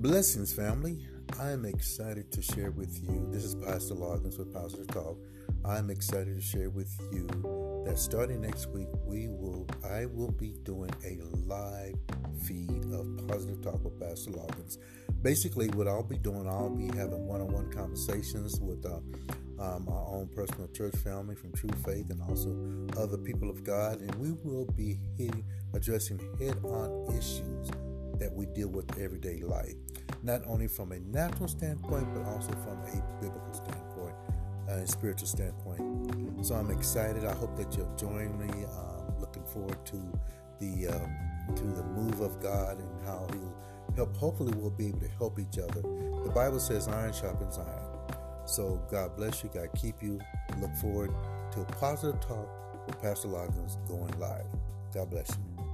Blessings, family. I am excited to share with you. This is Pastor Loggins with Positive Talk. I'm excited to share with you that starting next week, we will I will be doing a live feed of Positive Talk with Pastor Loggins. Basically, what I'll be doing, I'll be having one-on-one conversations with uh, um, our own personal church family from True Faith and also other people of God, and we will be hitting, addressing head-on issues that we deal with everyday life, not only from a natural standpoint, but also from a biblical standpoint uh, and spiritual standpoint. So I'm excited. I hope that you'll join me. Um, looking forward to the um, to the move of God and how He'll help. Hopefully, we'll be able to help each other. The Bible says, "Iron sharpens iron." So God bless you. God keep you. Look forward to a positive talk with Pastor Loggins going live. God bless you.